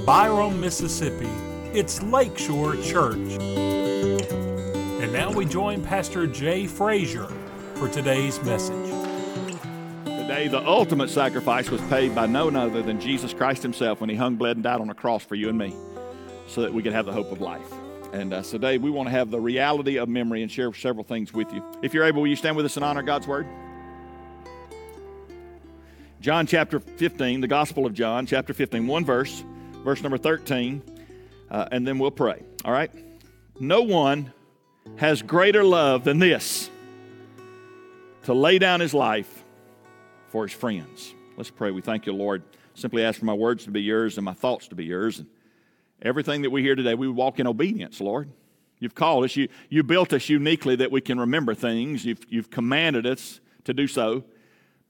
From Byram, Mississippi, it's Lakeshore Church. And now we join Pastor Jay Frazier for today's message. Today, the ultimate sacrifice was paid by none other than Jesus Christ Himself when He hung, bled, and died on a cross for you and me so that we could have the hope of life. And uh, today, we want to have the reality of memory and share several things with you. If you're able, will you stand with us and honor God's Word? John chapter 15, the Gospel of John, chapter 15, one verse, verse number 13, uh, and then we'll pray. All right? No one has greater love than this to lay down his life for his friends. Let's pray. We thank you, Lord. Simply ask for my words to be yours and my thoughts to be yours. And everything that we hear today, we walk in obedience, Lord. You've called us, you, you built us uniquely that we can remember things, you've, you've commanded us to do so.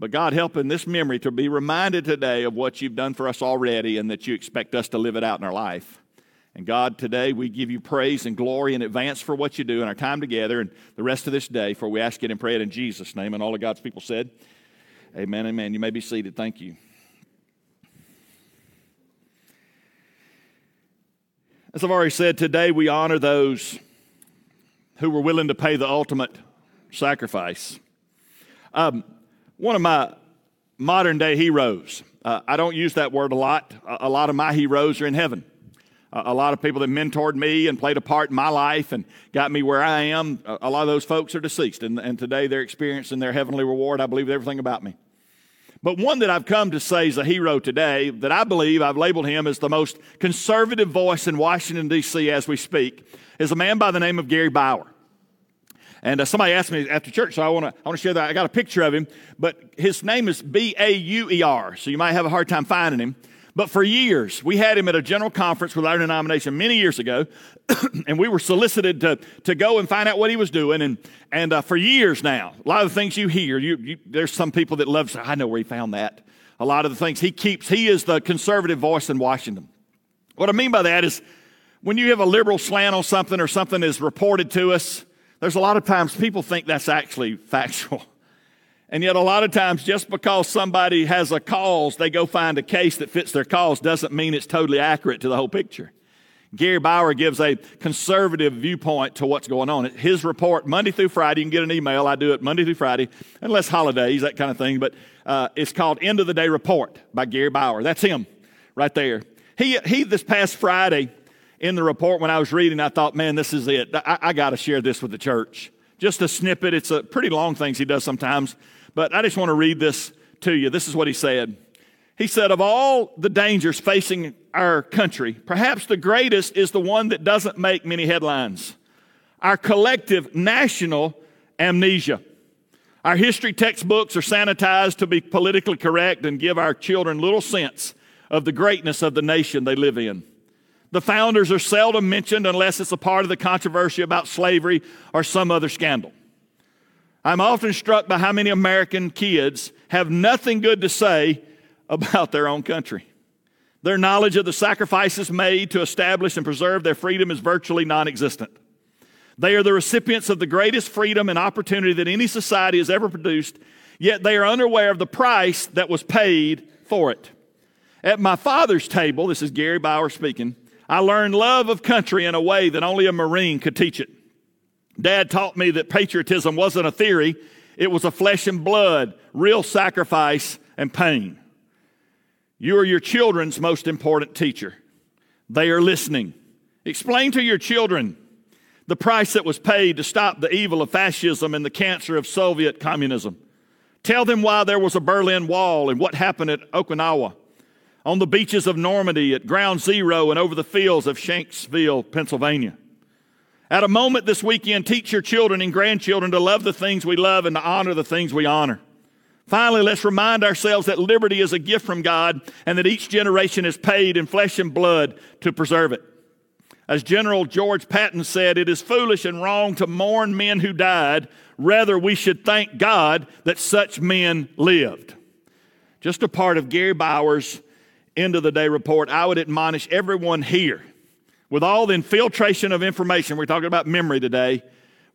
But God, help in this memory to be reminded today of what you've done for us already and that you expect us to live it out in our life. And God, today we give you praise and glory in advance for what you do in our time together and the rest of this day, for we ask it and pray it in Jesus' name. And all of God's people said, Amen, amen. You may be seated. Thank you. As I've already said, today we honor those who were willing to pay the ultimate sacrifice. Um, one of my modern day heroes, uh, I don't use that word a lot. A, a lot of my heroes are in heaven. A lot of people that mentored me and played a part in my life and got me where I am, a, a lot of those folks are deceased. And, and today they're experiencing their heavenly reward. I believe everything about me. But one that I've come to say is a hero today that I believe I've labeled him as the most conservative voice in Washington, D.C. as we speak, is a man by the name of Gary Bauer. And uh, somebody asked me after church, so I want to I want to share that. I got a picture of him, but his name is B A U E R, so you might have a hard time finding him. But for years, we had him at a general conference with our denomination many years ago, and we were solicited to, to go and find out what he was doing. And, and uh, for years now, a lot of the things you hear, you, you, there's some people that love, I know where he found that. A lot of the things he keeps, he is the conservative voice in Washington. What I mean by that is when you have a liberal slant on something or something is reported to us, there's a lot of times people think that's actually factual. And yet, a lot of times, just because somebody has a cause, they go find a case that fits their cause, doesn't mean it's totally accurate to the whole picture. Gary Bauer gives a conservative viewpoint to what's going on. His report, Monday through Friday, you can get an email. I do it Monday through Friday, unless holidays, that kind of thing. But uh, it's called End of the Day Report by Gary Bauer. That's him right there. He, he this past Friday, in the report when I was reading, I thought, man, this is it. I, I got to share this with the church. Just a snippet. It's a pretty long things he does sometimes, but I just want to read this to you. This is what he said. He said, Of all the dangers facing our country, perhaps the greatest is the one that doesn't make many headlines our collective national amnesia. Our history textbooks are sanitized to be politically correct and give our children little sense of the greatness of the nation they live in. The founders are seldom mentioned unless it's a part of the controversy about slavery or some other scandal. I'm often struck by how many American kids have nothing good to say about their own country. Their knowledge of the sacrifices made to establish and preserve their freedom is virtually non existent. They are the recipients of the greatest freedom and opportunity that any society has ever produced, yet they are unaware of the price that was paid for it. At my father's table, this is Gary Bauer speaking, I learned love of country in a way that only a Marine could teach it. Dad taught me that patriotism wasn't a theory, it was a flesh and blood, real sacrifice and pain. You are your children's most important teacher. They are listening. Explain to your children the price that was paid to stop the evil of fascism and the cancer of Soviet communism. Tell them why there was a Berlin Wall and what happened at Okinawa on the beaches of Normandy, at Ground Zero, and over the fields of Shanksville, Pennsylvania. At a moment this weekend, teach your children and grandchildren to love the things we love and to honor the things we honor. Finally, let's remind ourselves that liberty is a gift from God and that each generation is paid in flesh and blood to preserve it. As General George Patton said, it is foolish and wrong to mourn men who died. Rather, we should thank God that such men lived. Just a part of Gary Bauer's end of the day report, I would admonish everyone here with all the infiltration of information, we're talking about memory today,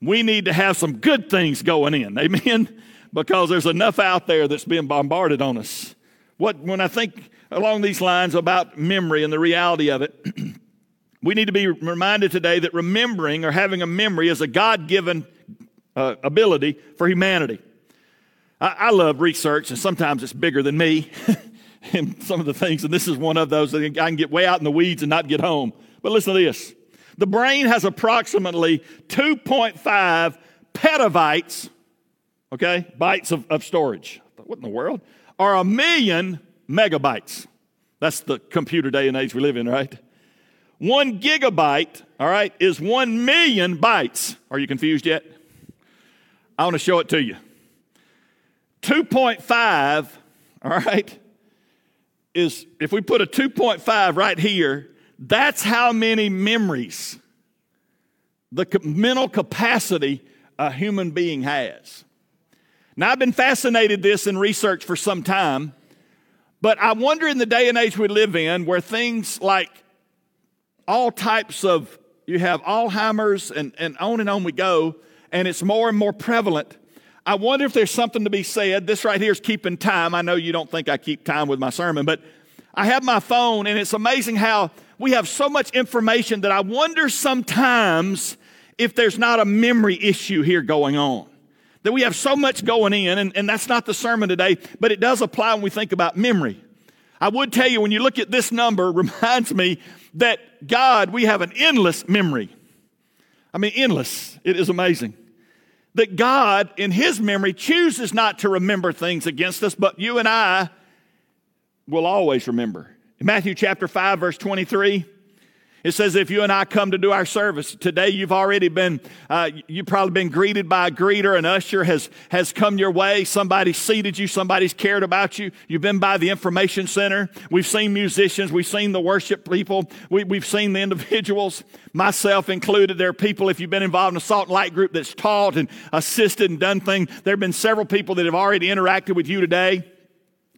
we need to have some good things going in. Amen? Because there's enough out there that's being bombarded on us. What, when I think along these lines about memory and the reality of it. we need to be reminded today that remembering or having a memory is a God given uh, ability for humanity. I, I, love research, and sometimes it's bigger than me. and some of the things, and this is one of those that I can get way out in the weeds and not get home. But listen to this the brain has approximately 2.5 petabytes, okay, bytes of, of storage. What in the world? Or a million megabytes. That's the computer day and age we live in, right? One gigabyte, all right, is one million bytes. Are you confused yet? I want to show it to you. 2.5, all right, is if we put a 2.5 right here, that's how many memories, the mental capacity a human being has. Now, I've been fascinated this in research for some time, but I wonder in the day and age we live in where things like all types of, you have Alzheimer's and, and on and on we go, and it's more and more prevalent. I wonder if there's something to be said. This right here is keeping time. I know you don't think I keep time with my sermon, but I have my phone, and it's amazing how we have so much information that I wonder sometimes if there's not a memory issue here going on. That we have so much going in, and, and that's not the sermon today, but it does apply when we think about memory. I would tell you, when you look at this number, reminds me that God, we have an endless memory. I mean, endless. It is amazing. That God, in His memory, chooses not to remember things against us, but you and I will always remember. In Matthew chapter 5, verse 23, it says, if you and I come to do our service today, you've already been, uh, you've probably been greeted by a greeter. An usher has, has come your way. Somebody seated you. Somebody's cared about you. You've been by the information center. We've seen musicians. We've seen the worship people. We, we've seen the individuals, myself included. There are people, if you've been involved in a salt and light group that's taught and assisted and done things, there have been several people that have already interacted with you today.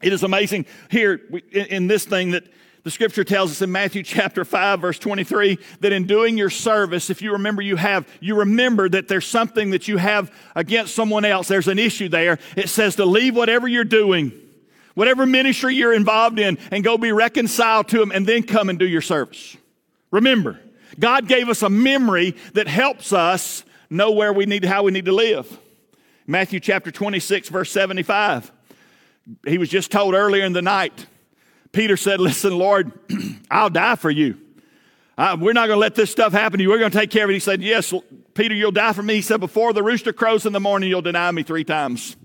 It is amazing here in this thing that the scripture tells us in Matthew chapter 5 verse 23 that in doing your service, if you remember you have, you remember that there's something that you have against someone else. There's an issue there. It says to leave whatever you're doing, whatever ministry you're involved in, and go be reconciled to them and then come and do your service. Remember, God gave us a memory that helps us know where we need, how we need to live. Matthew chapter 26 verse 75. He was just told earlier in the night, Peter said, Listen, Lord, I'll die for you. Uh, we're not going to let this stuff happen to you. We're going to take care of it. He said, Yes, Peter, you'll die for me. He said, Before the rooster crows in the morning, you'll deny me three times.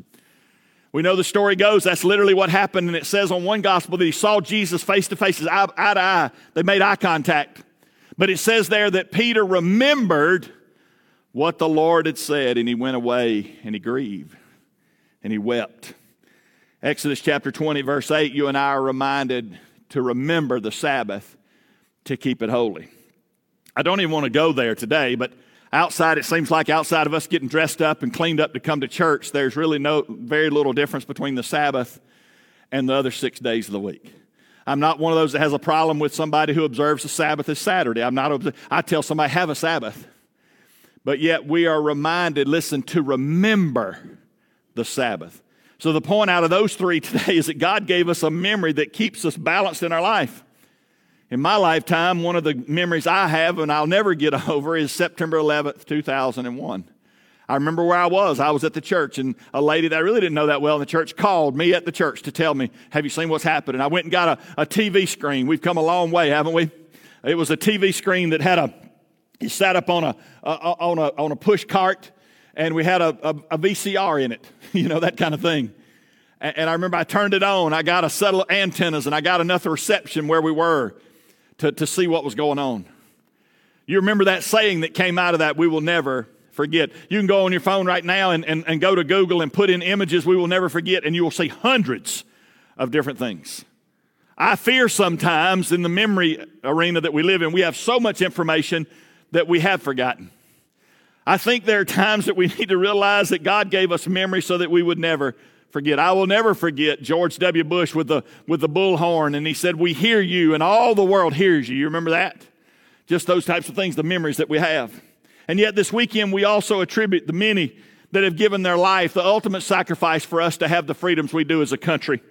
We know the story goes, that's literally what happened. And it says on one gospel that he saw Jesus face to face, eye, eye to eye. They made eye contact. But it says there that Peter remembered what the Lord had said, and he went away and he grieved and he wept. Exodus chapter 20, verse 8, you and I are reminded to remember the Sabbath to keep it holy. I don't even want to go there today, but outside, it seems like outside of us getting dressed up and cleaned up to come to church, there's really no, very little difference between the Sabbath and the other six days of the week. I'm not one of those that has a problem with somebody who observes the Sabbath as Saturday. I'm not, I tell somebody, have a Sabbath. But yet we are reminded, listen, to remember the Sabbath. So, the point out of those three today is that God gave us a memory that keeps us balanced in our life. In my lifetime, one of the memories I have and I'll never get over is September 11th, 2001. I remember where I was. I was at the church, and a lady that I really didn't know that well in the church called me at the church to tell me, Have you seen what's happened? And I went and got a, a TV screen. We've come a long way, haven't we? It was a TV screen that had a, it sat up on a, a on a, on a push cart, and we had a, a, a VCR in it, you know, that kind of thing. And, and, I remember I turned it on. I got a set of antennas and I got enough reception where we were to, to see what was going on. You remember that saying that came out of that, we will never forget. You can go on your phone right now and, and, and go to Google and put in images we will never forget, and you will see hundreds of different things. I fear sometimes in the memory arena that we live in, we have so much information that we have forgotten. I think there are times that we need to realize that God gave us memory so that we would never forget. I will never forget George W. Bush with the, with the bullhorn, and he said, We hear you, and all the world hears you. You remember that? Just those types of things, the memories that we have. And yet, this weekend, we also attribute the many that have given their life the ultimate sacrifice for us to have the freedoms we do as a country.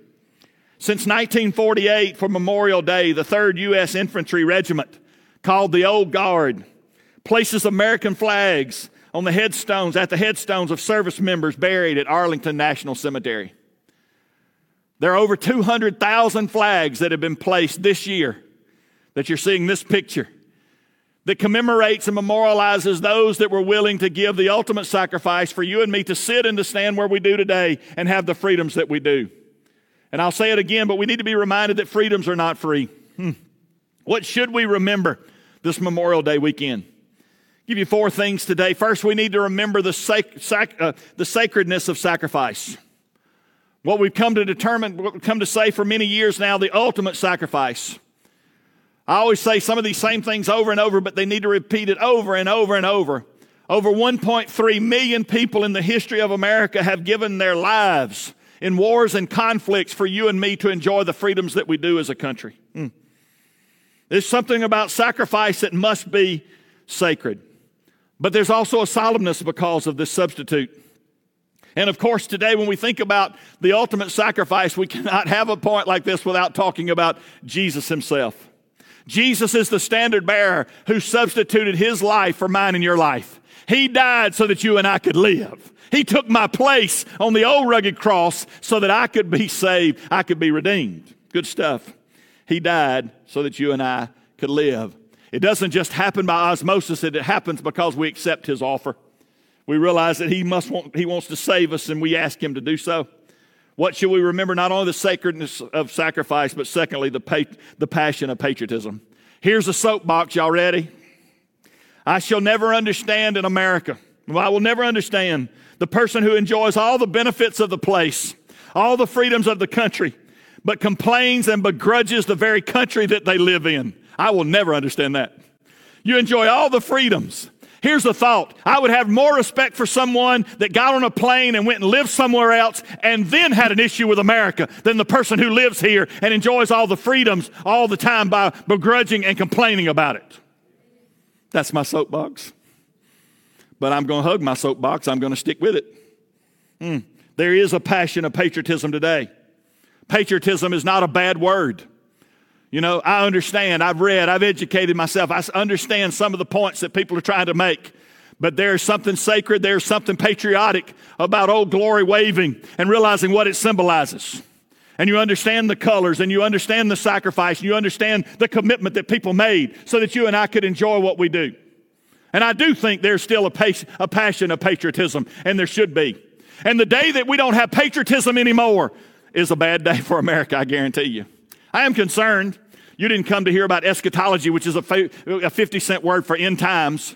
Since 1948, for Memorial Day, the 3rd U.S. Infantry Regiment, called the Old Guard, places American flags on the headstones, at the headstones of service members buried at Arlington National Cemetery. There are over 200,000 flags that have been placed this year that you're seeing this picture that commemorates and memorializes those that were willing to give the ultimate sacrifice for you and me to sit and to stand where we do today and have the freedoms that we do. And I'll say it again, but we need to be reminded that freedoms are not free. Hmm. What should we remember this Memorial Day weekend? Give you four things today. First, we need to remember the, sac- sac- uh, the sacredness of sacrifice. What we've come to determine, what we've come to say for many years now, the ultimate sacrifice. I always say some of these same things over and over, but they need to repeat it over and over and over. Over 1.3 million people in the history of America have given their lives in wars and conflicts for you and me to enjoy the freedoms that we do as a country. Hmm. There's something about sacrifice that must be sacred. But there's also a solemnness because of this substitute. And of course, today, when we think about the ultimate sacrifice, we cannot have a point like this without talking about Jesus himself. Jesus is the standard bearer who substituted his life for mine and your life. He died so that you and I could live. He took my place on the old rugged cross so that I could be saved, I could be redeemed. Good stuff. He died so that you and I could live. It doesn't just happen by osmosis, it happens because we accept his offer. We realize that he must want, he wants to save us and we ask him to do so. What should we remember? Not only the sacredness of sacrifice, but secondly, the, pa- the passion of patriotism. Here's a soapbox. Y'all ready? I shall never understand in America. I will never understand the person who enjoys all the benefits of the place, all the freedoms of the country, but complains and begrudges the very country that they live in. I will never understand that. You enjoy all the freedoms. Here's the thought I would have more respect for someone that got on a plane and went and lived somewhere else and then had an issue with America than the person who lives here and enjoys all the freedoms all the time by begrudging and complaining about it. That's my soapbox. But I'm going to hug my soapbox, I'm going to stick with it. Mm. There is a passion of patriotism today. Patriotism is not a bad word. You know, I understand. I've read, I've educated myself. I understand some of the points that people are trying to make. But there's something sacred, there's something patriotic about old glory waving and realizing what it symbolizes. And you understand the colors and you understand the sacrifice and you understand the commitment that people made so that you and I could enjoy what we do. And I do think there's still a, pa- a passion of patriotism, and there should be. And the day that we don't have patriotism anymore is a bad day for America, I guarantee you. I am concerned. You didn't come to hear about eschatology, which is a 50 cent word for end times.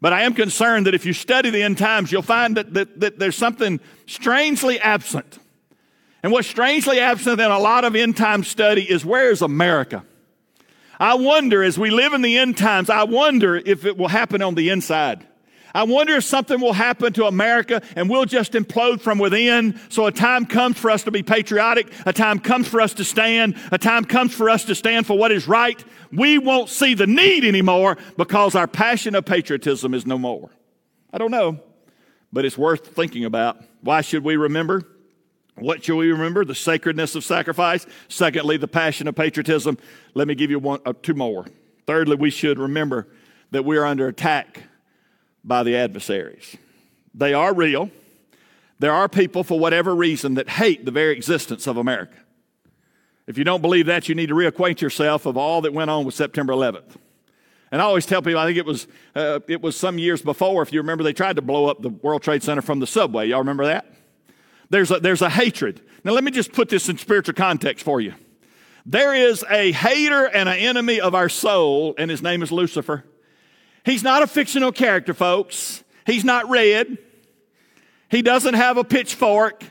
But I am concerned that if you study the end times, you'll find that, that, that there's something strangely absent. And what's strangely absent in a lot of end time study is where is America? I wonder, as we live in the end times, I wonder if it will happen on the inside. I wonder if something will happen to America and we'll just implode from within. So a time comes for us to be patriotic. A time comes for us to stand. A time comes for us to stand for what is right. We won't see the need anymore because our passion of patriotism is no more. I don't know, but it's worth thinking about. Why should we remember? What should we remember? The sacredness of sacrifice. Secondly, the passion of patriotism. Let me give you one, uh, two more. Thirdly, we should remember that we are under attack by the adversaries. They are real. There are people, for whatever reason, that hate the very existence of America. If you don't believe that, you need to reacquaint yourself of all that went on with September 11th. And I always tell people, I think it was, uh, it was some years before, if you remember, they tried to blow up the World Trade Center from the subway. Y'all remember that? There's a, there's a hatred. Now, let me just put this in spiritual context for you. There is a hater and an enemy of our soul, and his name is Lucifer. He's not a fictional character, folks. He's not red. He doesn't have a pitchfork.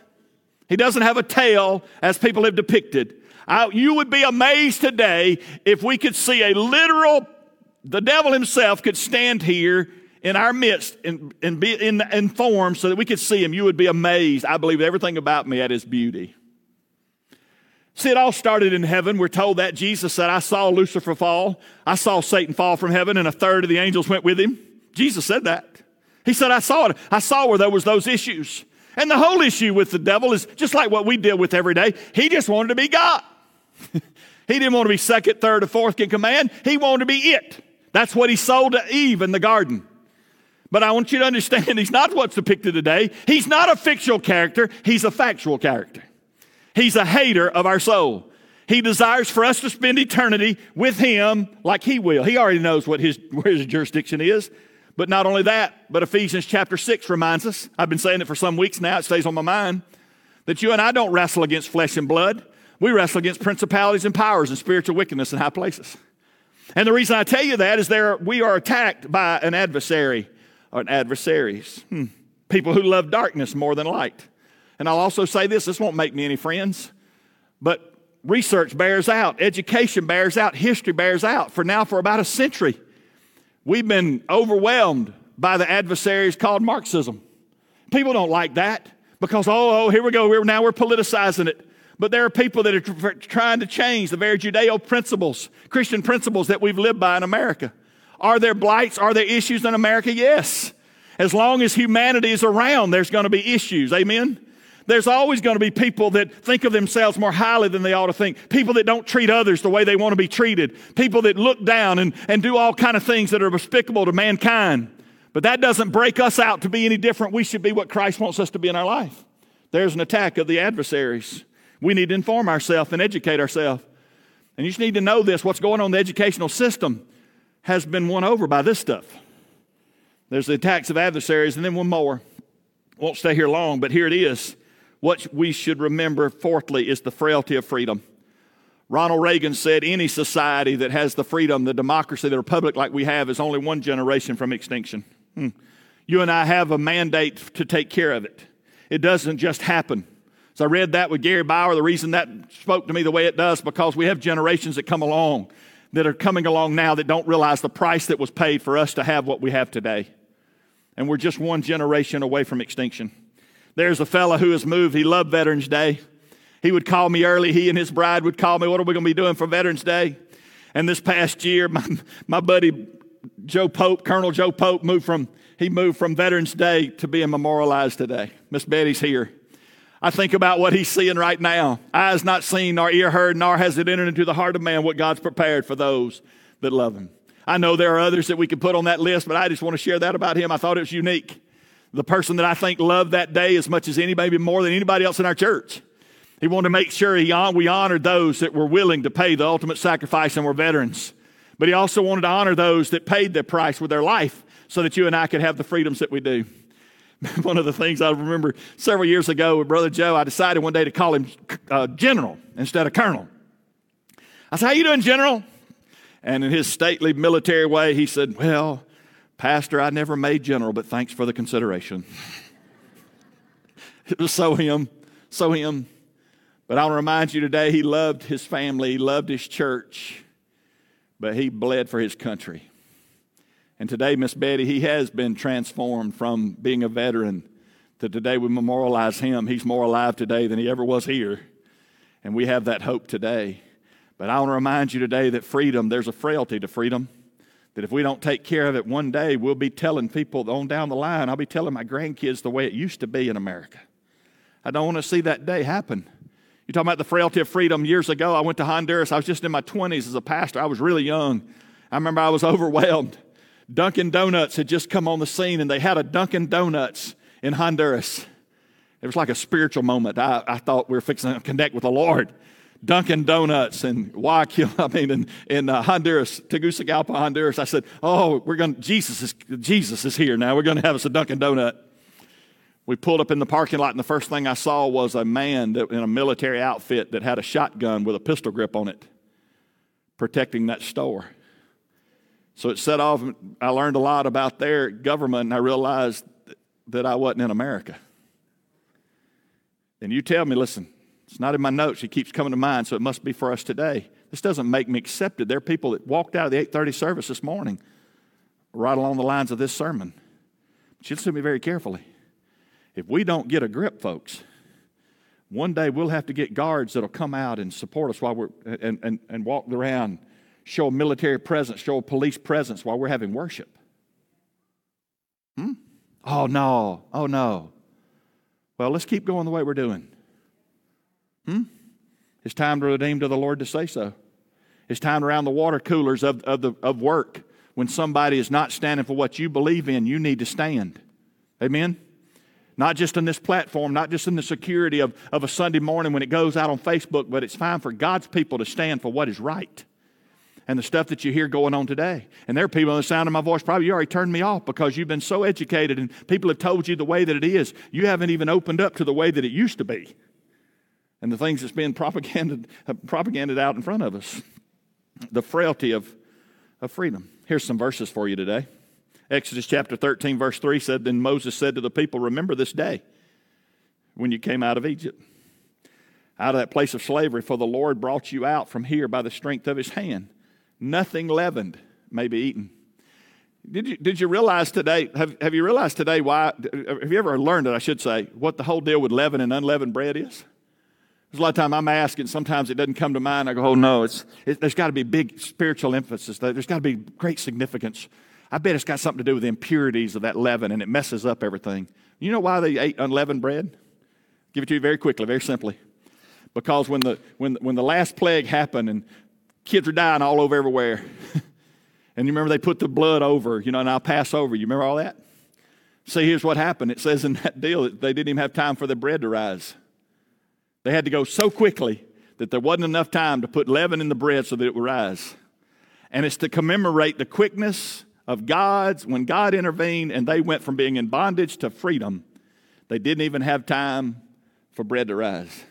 He doesn't have a tail as people have depicted. I, you would be amazed today if we could see a literal, the devil himself could stand here in our midst and, and be in, in form so that we could see him. You would be amazed. I believe everything about me at his beauty. See, it all started in heaven. We're told that Jesus said, I saw Lucifer fall. I saw Satan fall from heaven, and a third of the angels went with him. Jesus said that. He said, I saw it. I saw where there was those issues. And the whole issue with the devil is just like what we deal with every day. He just wanted to be God. he didn't want to be second, third, or fourth in command. He wanted to be it. That's what he sold to Eve in the garden. But I want you to understand he's not what's depicted today. He's not a fictional character, he's a factual character. He's a hater of our soul. He desires for us to spend eternity with him like he will. He already knows what his, where his jurisdiction is. But not only that, but Ephesians chapter 6 reminds us, I've been saying it for some weeks now, it stays on my mind, that you and I don't wrestle against flesh and blood. We wrestle against principalities and powers and spiritual wickedness in high places. And the reason I tell you that is there we are attacked by an adversary or an adversaries. Hmm. People who love darkness more than light. And I'll also say this this won't make me any friends, but research bears out, education bears out, history bears out. For now, for about a century, we've been overwhelmed by the adversaries called Marxism. People don't like that because, oh, oh here we go, we're, now we're politicizing it. But there are people that are tr- trying to change the very Judeo principles, Christian principles that we've lived by in America. Are there blights? Are there issues in America? Yes. As long as humanity is around, there's going to be issues. Amen? There's always going to be people that think of themselves more highly than they ought to think. People that don't treat others the way they want to be treated. People that look down and, and do all kind of things that are despicable to mankind. But that doesn't break us out to be any different. We should be what Christ wants us to be in our life. There's an attack of the adversaries. We need to inform ourselves and educate ourselves. And you just need to know this what's going on in the educational system has been won over by this stuff. There's the attacks of adversaries, and then one more. Won't stay here long, but here it is. What we should remember, fourthly, is the frailty of freedom. Ronald Reagan said any society that has the freedom, the democracy, the republic like we have is only one generation from extinction. Hmm. You and I have a mandate to take care of it. It doesn't just happen. So I read that with Gary Bauer. The reason that spoke to me the way it does, because we have generations that come along that are coming along now that don't realize the price that was paid for us to have what we have today. And we're just one generation away from extinction. There's a fella who has moved. He loved Veterans Day. He would call me early. He and his bride would call me, What are we going to be doing for Veterans Day? And this past year, my, my buddy Joe Pope, Colonel Joe Pope, moved from, he moved from Veterans Day to being memorialized today. Miss Betty's here. I think about what he's seeing right now. Eyes not seen, nor ear heard, nor has it entered into the heart of man what God's prepared for those that love him. I know there are others that we could put on that list, but I just want to share that about him. I thought it was unique. The person that I think loved that day as much as anybody, more than anybody else in our church. He wanted to make sure he, we honored those that were willing to pay the ultimate sacrifice and were veterans. But he also wanted to honor those that paid the price with their life so that you and I could have the freedoms that we do. one of the things I remember several years ago with Brother Joe, I decided one day to call him uh, General instead of Colonel. I said, How you doing, General? And in his stately military way, he said, Well, Pastor, I never made General, but thanks for the consideration. it was so him, so him. But I want to remind you today, he loved his family, he loved his church, but he bled for his country. And today, Miss Betty, he has been transformed from being a veteran to today we memorialize him. He's more alive today than he ever was here. And we have that hope today. But I want to remind you today that freedom, there's a frailty to freedom. That if we don't take care of it one day, we'll be telling people on down the line, I'll be telling my grandkids the way it used to be in America. I don't want to see that day happen. You're talking about the frailty of freedom. Years ago, I went to Honduras. I was just in my 20s as a pastor. I was really young. I remember I was overwhelmed. Dunkin' Donuts had just come on the scene, and they had a Dunkin' Donuts in Honduras. It was like a spiritual moment. I, I thought we were fixing to connect with the Lord. Dunkin' Donuts and Guayaquil, I mean, in, in uh, Honduras, Tegucigalpa, Honduras. I said, "Oh, we're going. Jesus is Jesus is here now. We're going to have us a Dunkin' Donut." We pulled up in the parking lot, and the first thing I saw was a man that, in a military outfit that had a shotgun with a pistol grip on it, protecting that store. So it set off, I learned a lot about their government, and I realized that I wasn't in America. And you tell me, listen, it's not in my notes. It keeps coming to mind, so it must be for us today. This doesn't make me accepted. There are people that walked out of the 830 service this morning right along the lines of this sermon. But you listen to me very carefully. If we don't get a grip, folks, one day we'll have to get guards that'll come out and support us while we're and, and, and walk around show a military presence, show a police presence while we're having worship. Hmm? Oh, no. Oh, no. Well, let's keep going the way we're doing. Hmm? It's time to redeem to the Lord to say so. It's time around the water coolers of, of, the, of work. When somebody is not standing for what you believe in, you need to stand. Amen? Not just in this platform, not just in the security of, of a Sunday morning when it goes out on Facebook, but it's fine for God's people to stand for what is right and the stuff that you hear going on today. And there are people in the sound of my voice, probably you already turned me off because you've been so educated and people have told you the way that it is. You haven't even opened up to the way that it used to be and the things that's been propaganded, uh, propaganded out in front of us. The frailty of, of freedom. Here's some verses for you today. Exodus chapter 13, verse 3 said, Then Moses said to the people, Remember this day when you came out of Egypt, out of that place of slavery, for the Lord brought you out from here by the strength of his hand. Nothing leavened may be eaten. Did you, did you realize today, have, have you realized today why, have you ever learned it, I should say, what the whole deal with leaven and unleavened bread is? There's a lot of time I'm asking, sometimes it doesn't come to mind. I go, oh no, it's, it, there's got to be big spiritual emphasis. There's got to be great significance. I bet it's got something to do with the impurities of that leaven and it messes up everything. You know why they ate unleavened bread? Give it to you very quickly, very simply. Because when the, when, when the last plague happened and kids were dying all over everywhere, and you remember they put the blood over, you know, and I'll pass over. You remember all that? See, here's what happened. It says in that deal that they didn't even have time for the bread to rise. They had to go so quickly that there wasn't enough time to put leaven in the bread so that it would rise. And it's to commemorate the quickness of God's, when God intervened and they went from being in bondage to freedom, they didn't even have time for bread to rise.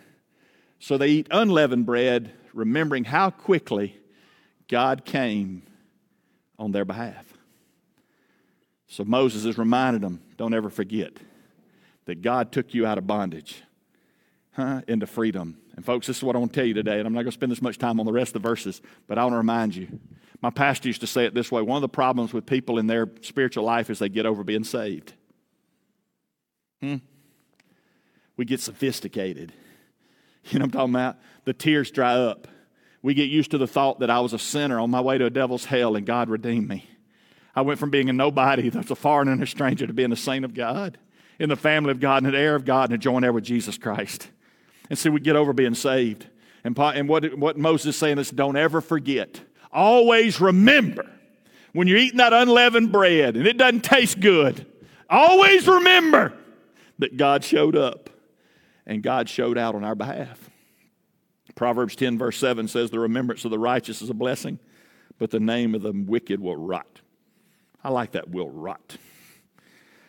So they eat unleavened bread, remembering how quickly God came on their behalf. So Moses has reminded them don't ever forget that God took you out of bondage huh, into freedom. And folks, this is what I want to tell you today, and I'm not going to spend this much time on the rest of the verses, but I want to remind you. My pastor used to say it this way one of the problems with people in their spiritual life is they get over being saved. Hmm? We get sophisticated. You know what I'm talking about? The tears dry up. We get used to the thought that I was a sinner on my way to a devil's hell and God redeemed me. I went from being a nobody that's a foreigner and a stranger to being a saint of God, in the family of God, and an heir of God, and a joint heir with Jesus Christ. And see, we get over being saved. And, and what, what Moses is saying is don't ever forget. Always remember when you're eating that unleavened bread and it doesn't taste good, always remember that God showed up and God showed out on our behalf. Proverbs 10, verse 7 says, The remembrance of the righteous is a blessing, but the name of the wicked will rot. I like that, will rot.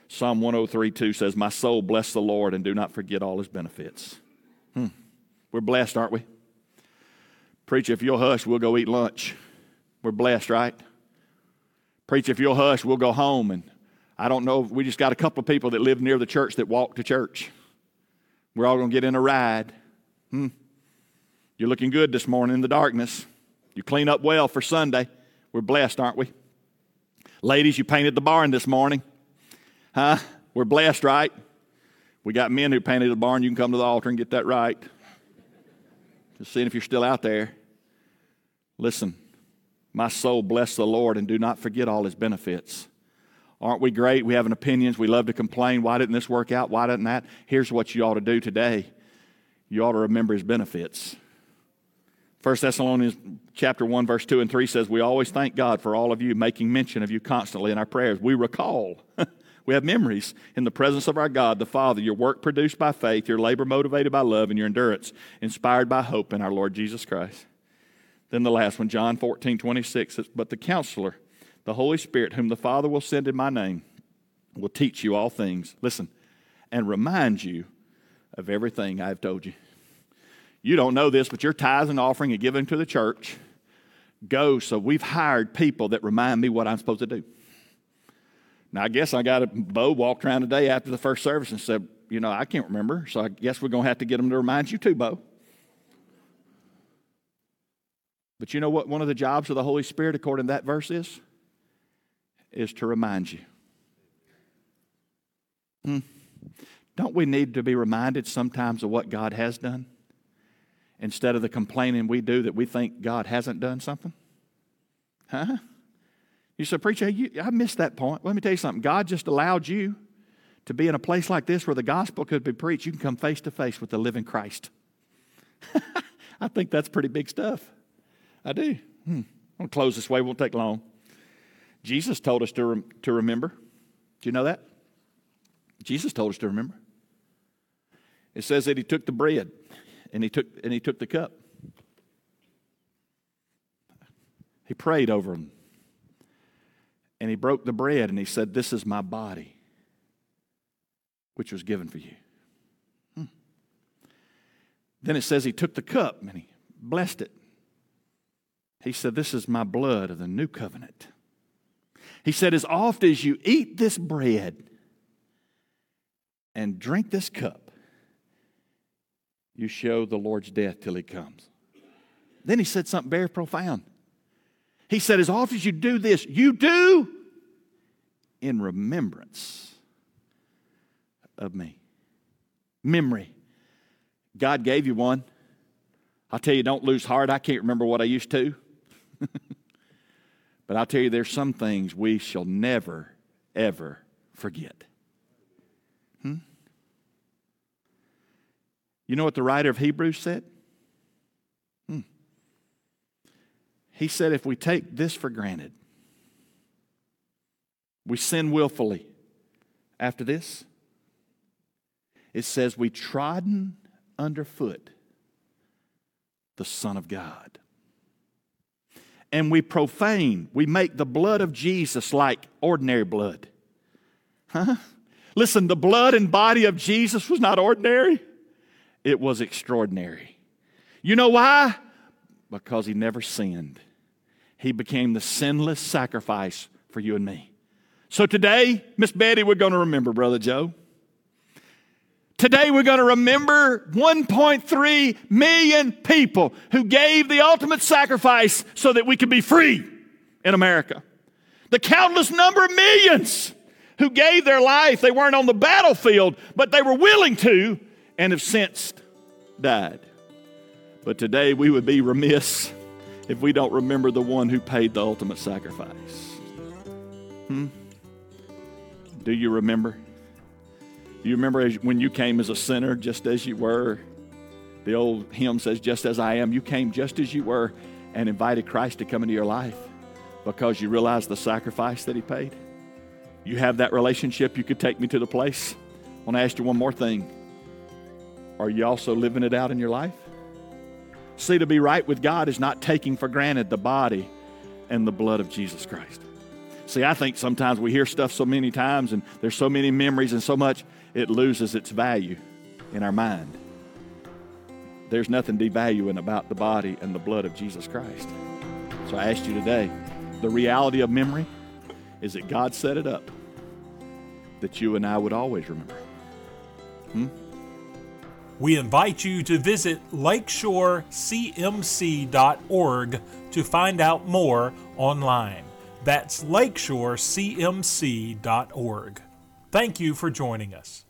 Psalm 103, 2 says, My soul bless the Lord and do not forget all his benefits. Hmm. We're blessed, aren't we? Preacher, if you'll hush, we'll go eat lunch. We're blessed, right? Preacher, if you'll hush, we'll go home. And I don't know, we just got a couple of people that live near the church that walk to church. We're all going to get in a ride. Hmm. You're looking good this morning in the darkness. You clean up well for Sunday. We're blessed, aren't we? Ladies, you painted the barn this morning. Huh? We're blessed, right? We got men who painted a barn. You can come to the altar and get that right. Just seeing if you're still out there. Listen, my soul bless the Lord and do not forget all his benefits. Aren't we great? We have an opinions. We love to complain. Why didn't this work out? Why didn't that? Here's what you ought to do today. You ought to remember his benefits. 1 Thessalonians chapter 1 verse 2 and 3 says we always thank God for all of you making mention of you constantly in our prayers. We recall We have memories in the presence of our God, the Father, your work produced by faith, your labor motivated by love, and your endurance inspired by hope in our Lord Jesus Christ. Then the last one, John 14, 26 says, But the counselor, the Holy Spirit, whom the Father will send in my name, will teach you all things. Listen, and remind you of everything I've told you. You don't know this, but your tithes and offering and giving to the church go so we've hired people that remind me what I'm supposed to do. Now, I guess I got a Bo walked around today after the first service and said, You know, I can't remember, so I guess we're going to have to get them to remind you too, Bo. But you know what one of the jobs of the Holy Spirit, according to that verse, is? Is to remind you. Hmm. Don't we need to be reminded sometimes of what God has done? Instead of the complaining we do that we think God hasn't done something? Huh? You say, Preacher, you, I missed that point. Let me tell you something. God just allowed you to be in a place like this where the gospel could be preached, you can come face to face with the living Christ. I think that's pretty big stuff. I do. Hmm. I'll close this way, It won't take long. Jesus told us to, rem- to remember. Do you know that? Jesus told us to remember. It says that he took the bread and he took, and he took the cup. He prayed over them. And he broke the bread and he said, This is my body, which was given for you. Hmm. Then it says he took the cup and he blessed it. He said, This is my blood of the new covenant. He said, As oft as you eat this bread and drink this cup, you show the Lord's death till he comes. Then he said something very profound. He said, As often as you do this, you do in remembrance of me. Memory. God gave you one. I'll tell you, don't lose heart. I can't remember what I used to. but I'll tell you, there's some things we shall never, ever forget. Hmm? You know what the writer of Hebrews said? He said, if we take this for granted, we sin willfully. After this, it says, we trodden underfoot the Son of God. And we profane, we make the blood of Jesus like ordinary blood. Huh? Listen, the blood and body of Jesus was not ordinary it was extraordinary. You know why? Because he never sinned. He became the sinless sacrifice for you and me. So today, Miss Betty, we're going to remember Brother Joe. Today, we're going to remember 1.3 million people who gave the ultimate sacrifice so that we could be free in America. The countless number of millions who gave their life. They weren't on the battlefield, but they were willing to and have since died. But today we would be remiss if we don't remember the one who paid the ultimate sacrifice. Hmm? Do you remember? Do you remember when you came as a sinner, just as you were? The old hymn says, Just as I am. You came just as you were and invited Christ to come into your life because you realized the sacrifice that He paid. You have that relationship, you could take me to the place. I want to ask you one more thing. Are you also living it out in your life? See, to be right with God is not taking for granted the body and the blood of Jesus Christ. See, I think sometimes we hear stuff so many times and there's so many memories and so much, it loses its value in our mind. There's nothing devaluing about the body and the blood of Jesus Christ. So I asked you today the reality of memory is that God set it up that you and I would always remember. Hmm? We invite you to visit lakeshorecmc.org to find out more online. That's lakeshorecmc.org. Thank you for joining us.